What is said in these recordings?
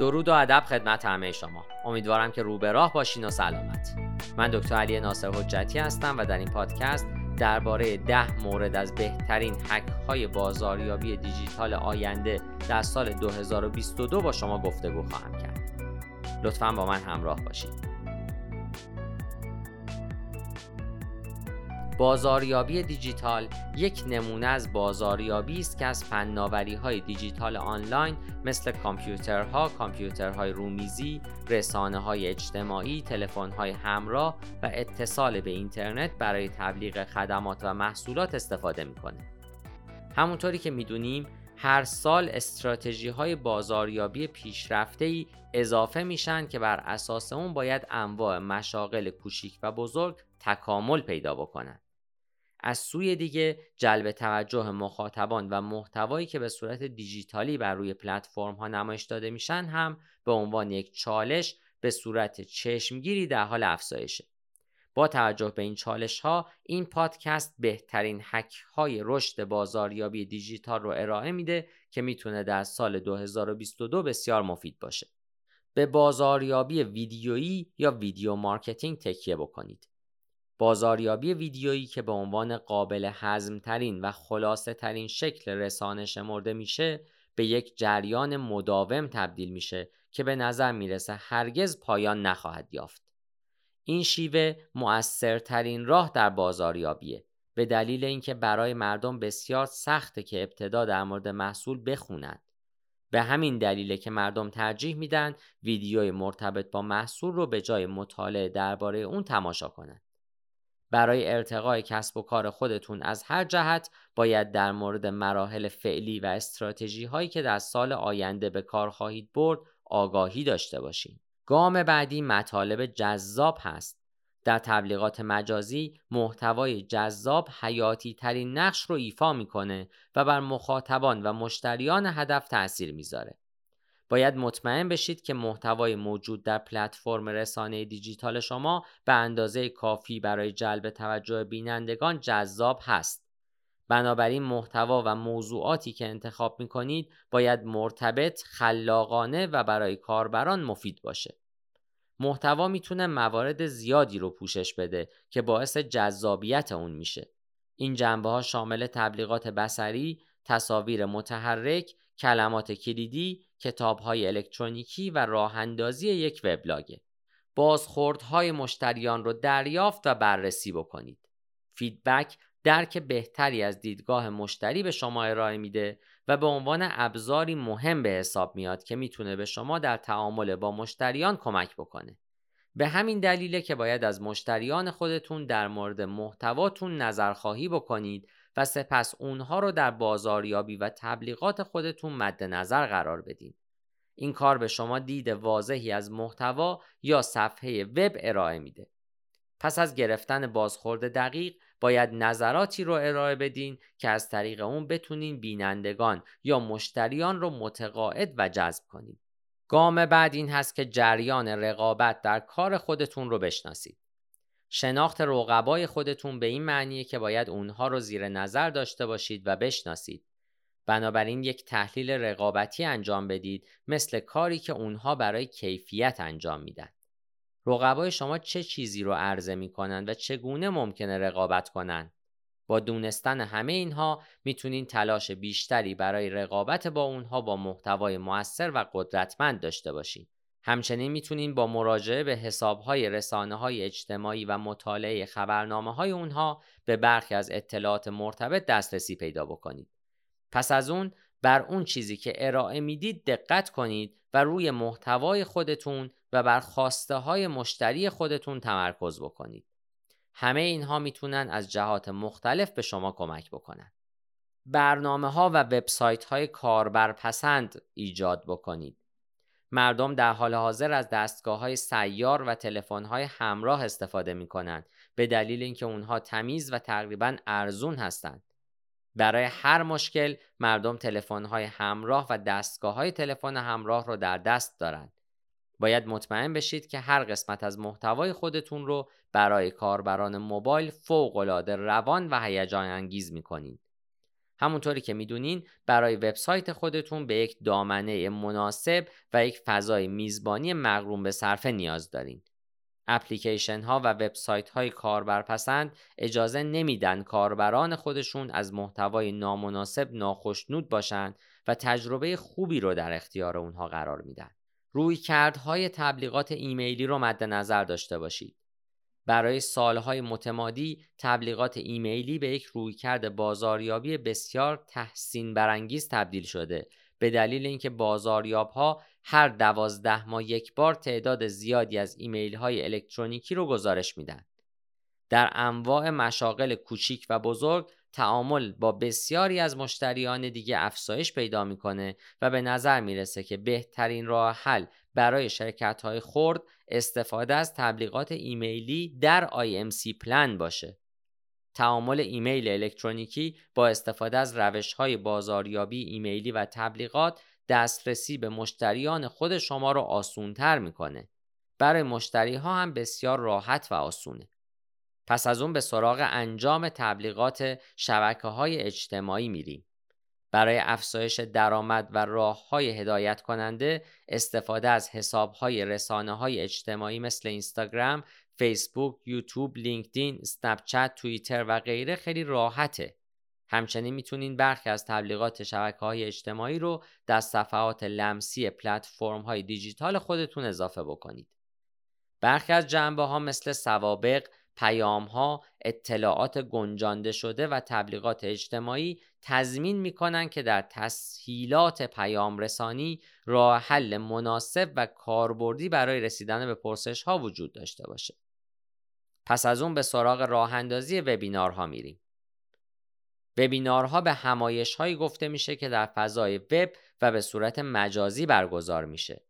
درود و ادب خدمت همه شما. امیدوارم که رو به راه باشین و سلامت. من دکتر علی ناصر حجتی هستم و در این پادکست درباره ده مورد از بهترین حک های بازاریابی دیجیتال آینده در سال 2022 با شما گفتگو خواهم کرد. لطفا با من همراه باشید بازاریابی دیجیتال یک نمونه از بازاریابی است که از فناوری های دیجیتال آنلاین مثل کامپیوترها، کامپیوترهای رومیزی، رسانه های اجتماعی، تلفن های همراه و اتصال به اینترنت برای تبلیغ خدمات و محصولات استفاده می‌کنه. همونطوری که می‌دونیم هر سال استراتژی های بازاریابی پیشرفته ای اضافه میشن که بر اساس اون باید انواع مشاغل کوچیک و بزرگ تکامل پیدا بکنند. از سوی دیگه جلب توجه مخاطبان و محتوایی که به صورت دیجیتالی بر روی پلتفرم ها نمایش داده میشن هم به عنوان یک چالش به صورت چشمگیری در حال افزایشه. با توجه به این چالش ها این پادکست بهترین هک های رشد بازاریابی دیجیتال رو ارائه میده که می‌تونه در سال 2022 بسیار مفید باشه. به بازاریابی ویدیویی یا video marketing تکیه بکنید. بازاریابی ویدیویی که به عنوان قابل ترین و خلاصه ترین شکل رسانه شمرده میشه به یک جریان مداوم تبدیل میشه که به نظر می‌رسه هرگز پایان نخواهد یافت. این شیوه مؤثرترین راه در بازاریابیه به دلیل اینکه برای مردم بسیار سخته که ابتدا در مورد محصول بخونند. به همین دلیله که مردم ترجیح میدن ویدیوی مرتبط با محصول رو به جای مطالعه درباره اون تماشا کنند. برای ارتقای کسب و کار خودتون از هر جهت باید در مورد مراحل فعلی و استراتژی هایی که در سال آینده به کار خواهید برد آگاهی داشته باشید. گام بعدی مطالب جذاب هست. در تبلیغات مجازی محتوای جذاب حیاتی ترین نقش رو ایفا می‌کنه و بر مخاطبان و مشتریان هدف تاثیر می‌ذاره. باید مطمئن بشید که محتوای موجود در پلتفرم رسانه دیجیتال شما به اندازه کافی برای جلب توجه بینندگان جذاب هست. بنابراین محتوا و موضوعاتی که انتخاب می کنید باید مرتبط، خلاقانه و برای کاربران مفید باشه. محتوا می‌تونه موارد زیادی رو پوشش بده که باعث جذابیت اون میشه. این جنبه ها شامل تبلیغات بسری، تصاویر متحرک، کلمات کلیدی، کتابهای الکترونیکی و راه اندازی یک وبلاگه. بازخوردهای مشتریان رو دریافت و بررسی بکنید. فیدبک درک بهتری از دیدگاه مشتری به شما ارائه میده و به عنوان ابزاری مهم به حساب میاد که می‌تونه به شما در تعامل با مشتریان کمک بکنه. به همین دلیله که باید از مشتریان خودتون در مورد محتواتون نظرخواهی بکنید و سپس اونها رو در بازاریابی و تبلیغات خودتون مد نظر قرار بدین. این کار به شما دید واضحی از محتوا یا صفحه وب ارائه میده. پس از گرفتن بازخورد دقیق باید نظراتی رو ارائه بدین که از طریق اون بتونین بینندگان یا مشتریان رو متقاعد و جذب کنید. گام بعد این هست که جریان رقابت در کار خودتون رو بشناسید. شناخت رقبای خودتون به این معنیه که باید اونها رو زیر نظر داشته باشید و بشناسید. بنابراین یک تحلیل رقابتی انجام بدید مثل کاری که اونها برای کیفیت انجام میدن. رقبای شما چه چیزی رو عرضه می‌کنن و چگونه ممکنه رقابت کنن؟ با دونستن همه اینها می‌تونین تلاش بیشتری برای رقابت با اونها با محتوای موثر و قدرتمند داشته باشید. همچنین می‌تونین با مراجعه به حسابهای رسانه های اجتماعی و مطالعه خبرنامه های اونها به برخی از اطلاعات مرتبط دسترسی پیدا بکنید. پس از اون بر اون چیزی که ارائه می‌دید دقت کنید و روی محتوای خودتون و بر خواسته های مشتری خودتون تمرکز بکنید. همه اینها می‌تونن از جهات مختلف به شما کمک بکنن. برنامه ها و وبسایت های کاربرپسند ایجاد بکنید. مردم در حال حاضر از دستگاه های سیار و تلفن های همراه استفاده می کنند به دلیل اینکه اونها تمیز و تقریبا ارزون هستند. برای هر مشکل مردم تلفن های همراه و دستگاه های تلفن همراه رو در دست دارند. باید مطمئن بشید که هر قسمت از محتوای خودتون رو برای کاربران موبایل فوق العاده روان و هیجان انگیز می کنید. همونطوری که می‌دونین برای وبسایت خودتون به یک دامنه مناسب و یک فضای میزبانی مغروم به صرفه نیاز دارین. اپلیکیشن ها و وبسایت های کاربرپسند اجازه نمیدن کاربران خودشون از محتوای نامناسب ناخشنود باشند و تجربه خوبی رو در اختیار اونها قرار میدن. روی کردهای تبلیغات ایمیلی رو مد نظر داشته باشید. برای سالهای متمادی تبلیغات ایمیلی به یک رویکرد بازاریابی بسیار تحسین برانگیز تبدیل شده به دلیل اینکه بازاریاب ها هر دوازده ماه یک بار تعداد زیادی از ایمیل های الکترونیکی رو گزارش میدن. در انواع مشاغل کوچیک و بزرگ تعامل با بسیاری از مشتریان دیگه افزایش پیدا می‌کنه و به نظر می‌رسه که بهترین راه حل برای شرکت های خرد استفاده از تبلیغات ایمیلی در IMC پلن باشه. تعامل ایمیل الکترونیکی با استفاده از روش های بازاریابی ایمیلی و تبلیغات دسترسی به مشتریان خود شما رو آسونتر می‌کنه. برای مشتری ها هم بسیار راحت و آسونه. پس از اون به سراغ انجام تبلیغات شبکه های اجتماعی میریم. برای افزایش درآمد و راه های هدایت کننده استفاده از حساب های رسانه های اجتماعی مثل اینستاگرام، فیسبوک، یوتیوب، لینکدین، چت، توییتر و غیره خیلی راحته. همچنین می‌تونین برخی از تبلیغات شبکه های اجتماعی رو در صفحات لمسی پلتفرم های دیجیتال خودتون اضافه بکنید. برخی از جنبه ها مثل سوابق، پیام ها، اطلاعات گنجانده شده و تبلیغات اجتماعی تضمین می‌کنن که در تسهیلات پیام رسانی راه حل مناسب و کاربردی برای رسیدن به پرسش ها وجود داشته باشه. پس از اون به سراغ راه اندازی وبینارها میریم. وبینارها به همایش هایی گفته میشه که در فضای وب و به صورت مجازی برگزار میشه.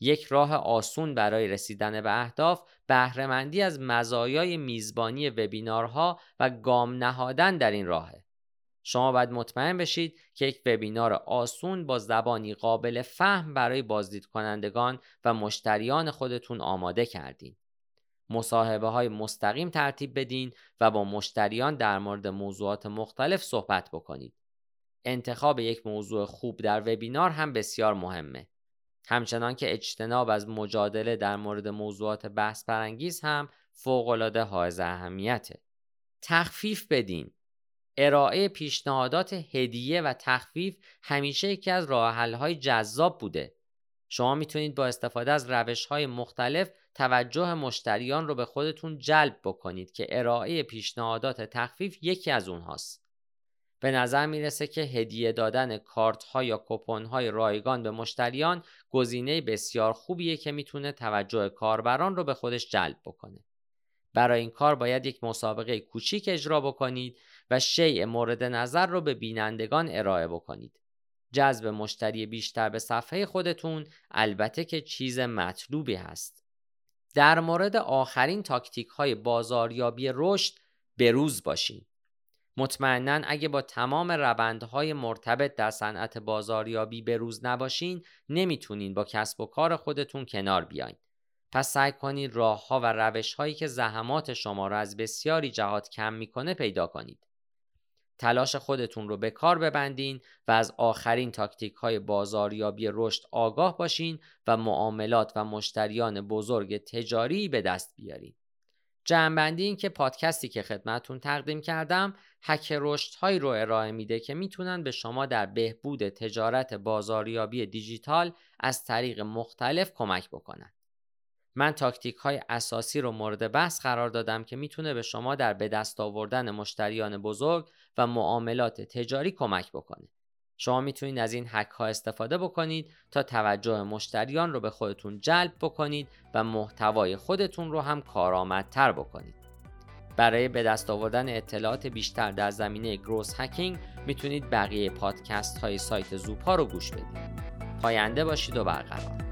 یک راه آسون برای رسیدن به اهداف بهرهمندی از مزایای میزبانی وبینارها و گام نهادن در این راهه. شما باید مطمئن بشید که یک وبینار آسون با زبانی قابل فهم برای بازدید کنندگان و مشتریان خودتون آماده کردین. مصاحبه های مستقیم ترتیب بدین و با مشتریان در مورد موضوعات مختلف صحبت بکنید. انتخاب یک موضوع خوب در وبینار هم بسیار مهمه. همچنان که اجتناب از مجادله در مورد موضوعات بحث پرانگیز هم فوقالعاده حائز اهمیته. تخفیف بدین. ارائه پیشنهادات هدیه و تخفیف همیشه یکی از راه جذاب بوده. شما می‌تونید با استفاده از روش های مختلف توجه مشتریان رو به خودتون جلب بکنید که ارائه پیشنهادات تخفیف یکی از اونهاست. به نظر می‌رسه که هدیه دادن کارت ها یا کپون های رایگان به مشتریان گزینه بسیار خوبیه که می‌تونه توجه کاربران رو به خودش جلب بکنه. برای این کار باید یک مسابقه کوچیک اجرا بکنید و شیء مورد نظر رو به بینندگان ارائه بکنید. جذب مشتری بیشتر به صفحه خودتون البته که چیز مطلوبی هست. در مورد آخرین تاکتیک های بازاریابی رشد بروز باشید. مطمئنا اگه با تمام روندهای مرتبط در صنعت بازاریابی به روز نباشین نمی‌تونین با کسب و کار خودتون کنار بیاین. پس سعی کنید راه ها و روش هایی که زحمات شما را از بسیاری جهات کم می‌کنه پیدا کنید. تلاش خودتون رو به کار ببندین و از آخرین تاکتیک های بازاریابی رشد آگاه باشین و معاملات و مشتریان بزرگ تجاری به دست بیارین. جمعبندی این که پادکستی که خدمتون تقدیم کردم حک رشد هایی رو ارائه میده که می‌تونن به شما در بهبود تجارت بازاریابی دیجیتال از طریق مختلف کمک بکنن. من تاکتیک های اساسی رو مورد بحث قرار دادم که می‌تونه به شما در به دست آوردن مشتریان بزرگ و معاملات تجاری کمک بکنه. شما می‌تونید از این حک ها استفاده بکنید تا توجه مشتریان رو به خودتون جلب بکنید و محتوای خودتون رو هم کارآمدتر بکنید. برای به دست آوردن اطلاعات بیشتر در زمینه گروس هکینگ می‌تونید بقیه پادکست های سایت زوپا رو گوش بدید. پاینده باشید و برقرار